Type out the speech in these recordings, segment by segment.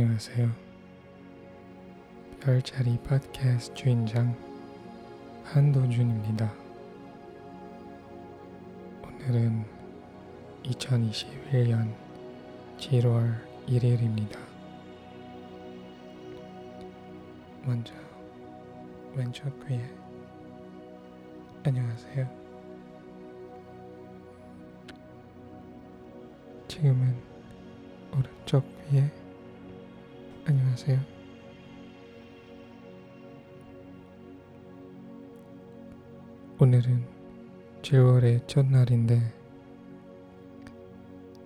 안녕하세요. 별자리 팟캐스트 주인장 한도준입니다. 오늘은 2021년 7월 1일입니다. 먼저 왼쪽 귀에 안녕하세요. 지금은 오른쪽 귀에 안녕하세요. 오늘은 7월의 첫날인데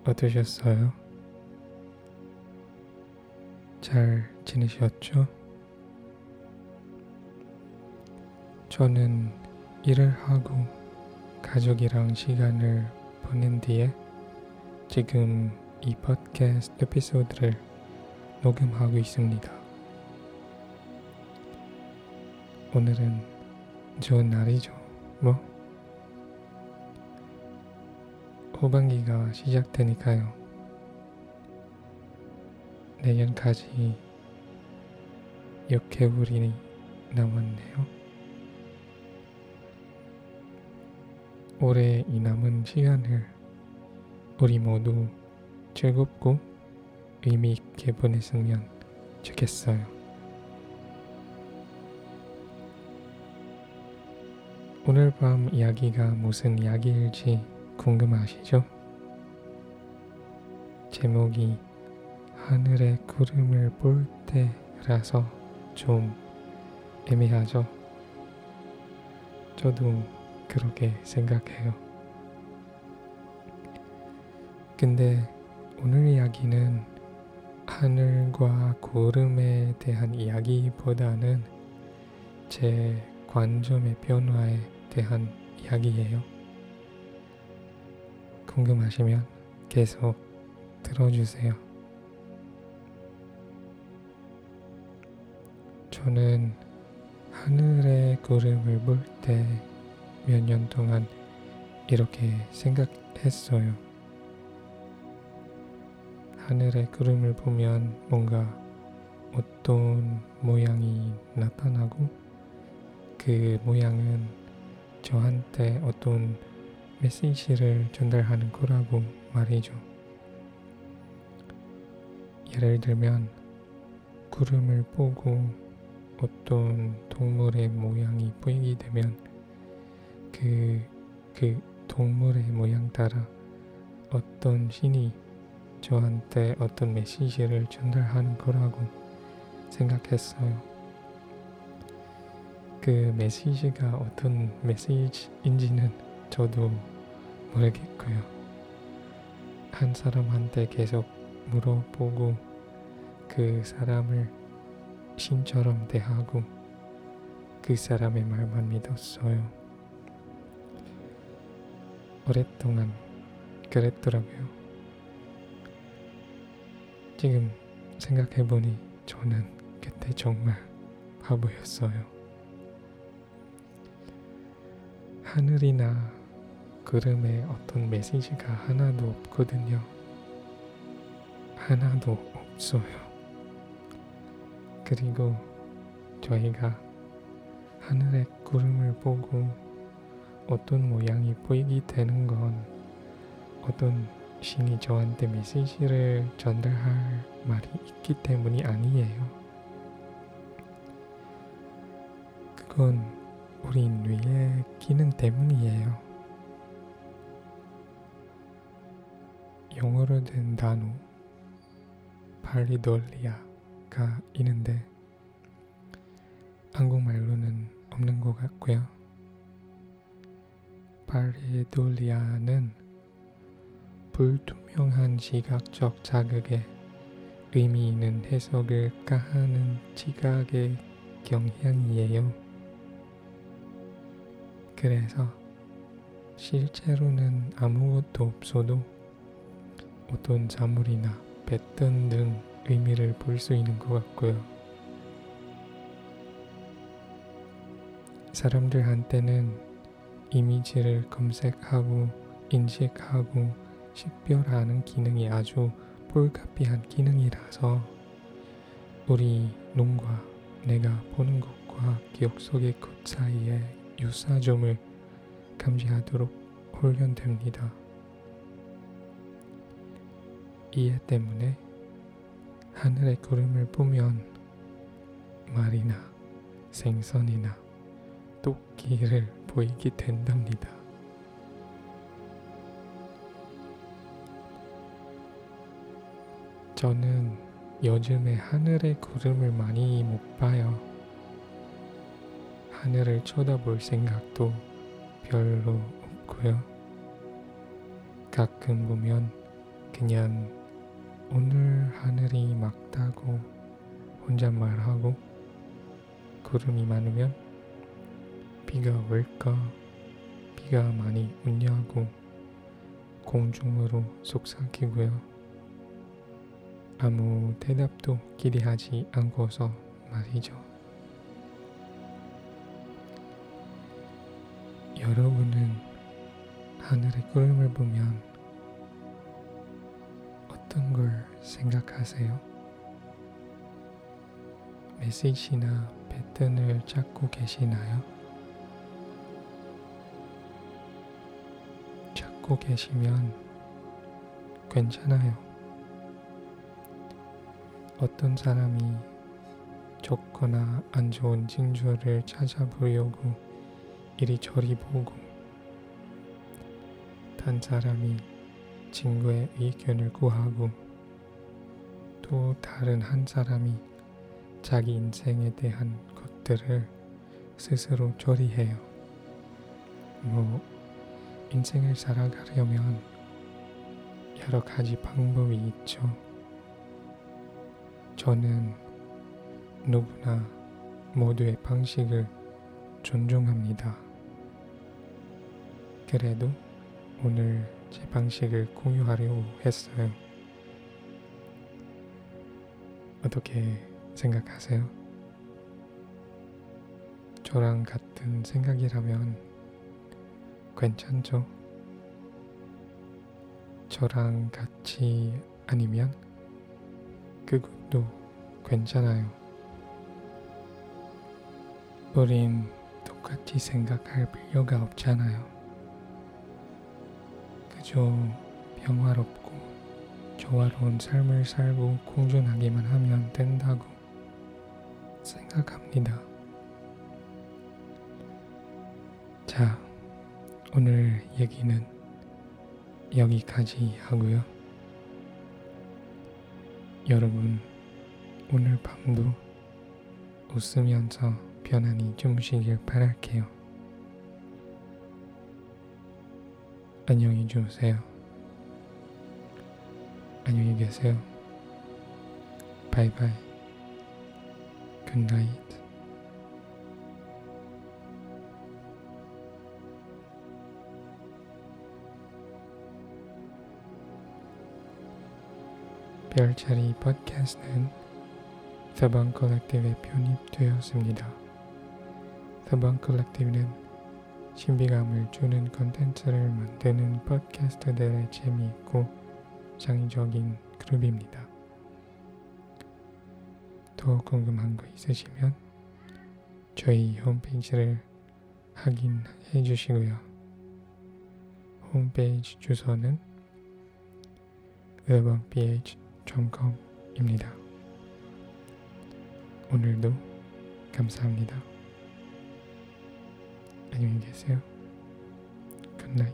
어떠셨어요? 잘 지내셨죠? 저는 일을 하고 가족이랑 시간을 보낸 뒤에 지금 이 팟캐스트 에피소드를 녹음하고 있습니다. 오늘은 좋은 날이죠. 뭐? 후반기가 시작되니까요. 내년까지 6개월이 남았네요. 올해 이 남은 시간을 우리 모두 즐겁고 의미 있게 보냈으면 좋겠어요. 오늘 밤 이야기가 무슨 이야기일지 궁금하시죠? 제목이 하늘의 구름을 볼 때라서 좀 애매하죠? 저도 그렇게 생각해요. 근데 오늘 이야기는 하늘과 구름에 대한 이야기보다는 제 관점의 변화에 대한 이야기예요. 궁금하시면 계속 들어주세요. 저는 하늘의 구름을 볼 때 몇 년 동안 이렇게 생각했어요. 하늘의 구름을 보면 뭔가 어떤 모양이 나타나고 그 모양은 저한테 어떤 메시지를 전달하는 거라고 말이죠. 예를 들면 구름을 보고 어떤 동물의 모양이 보이게 되면 그, 그 동물의 모양 따라 어떤 신이 저한테 어떤 메시지를 전달하는 거라고 생각했어요. 그 메시지가 어떤 메시지인지는 저도 모르겠고요. 한 사람한테 계속 물어보고 그 사람을 신처럼 대하고 그 사람의 말만 믿었어요. 오랫동안 그랬더라고요. 지금 생각해보니 저는 그때 정말 바보였어요. 하늘이나 구름에 어떤 메시지가 하나도 없거든요. 하나도 없어요. 그리고 저희가 하늘의 구름을 보고 어떤 모양이 보이게 되는 건 어떤 신이 저한테 메시지를 전달할 말이 있기 때문이 아니에요. 그건 우리 뇌의 기능 때문이에요. 영어로 된 단어 팔리돌리아가 있는데 한국말로는 없는 것 같고요. 팔리돌리아는 불투명한 시각적 자극에 의미 있는 해석을 가하는 지각의 경향이에요. 그래서 실제로는 아무것도 없어도 어떤 자물이나 패턴 등 의미를 볼 수 있는 것 같고요. 사람들한테는 이미지를 검색하고 인식하고 식별하는 기능이 아주 불가피한 기능이라서 우리 눈과 내가 보는 것과 기억 속의 것 사이에 유사점을 감지하도록 훈련됩니다. 이해 때문에 하늘의 구름을 보면 말이나 생선이나 토끼를 보이게 된답니다. 저는 요즘에 하늘의 구름을 많이 못 봐요. 하늘을 쳐다볼 생각도 별로 없고요. 가끔 보면 그냥 오늘 하늘이 막다고 혼잣말하고 구름이 많으면 비가 올까 비가 많이 오냐고 공중으로 속삭이고요. 아무 대답도 기대하지 않고서 말이죠. 여러분은 하늘의 구름을 보면 어떤 걸 생각하세요? 메시지나 패턴을 찾고 계시나요? 찾고 계시면 괜찮아요. 어떤 사람이 좋거나 안 좋은 징조를 찾아보려고 이리저리 보고 단 사람이 친구의 의견을 구하고 또 다른 한 사람이 자기 인생에 대한 것들을 스스로 조리해요. 뭐 인생을 살아가려면 여러 가지 방법이 있죠. 저는 누구나 모두의 방식을 존중합니다. 그래도 오늘 제 방식을 공유하려고 했어요. 어떻게 생각하세요? 저랑 같은 생각이라면 괜찮죠? 저랑 같이 아니면 그것 도 괜찮아요. 우린 똑같이 생각할 필요가 없잖아요. 그저 평화롭고 조화로운 삶을 살고 공존하기만 하면 된다고 생각합니다. 자, 오늘 얘기는 여기까지 하고요. 여러분, 오늘 밤도 웃으면서 편안히 주무시길 바랄게요. 안녕히 주무세요. 안녕히 계세요. Bye bye. Good night. 별자리 팟캐스트는 서방 collective에 편입되었습니다. 서방 collective는 신비감을 주는 컨텐츠를 만드는 팟캐스트들의 재미있고 창의적인 그룹입니다. 더 궁금한 거 있으시면 저희 홈페이지를 확인해 주시고요. 홈페이지 주소는 urbanph www.com 입니다. 오늘도 감사합니다. 안녕히 계세요. 굿나잇.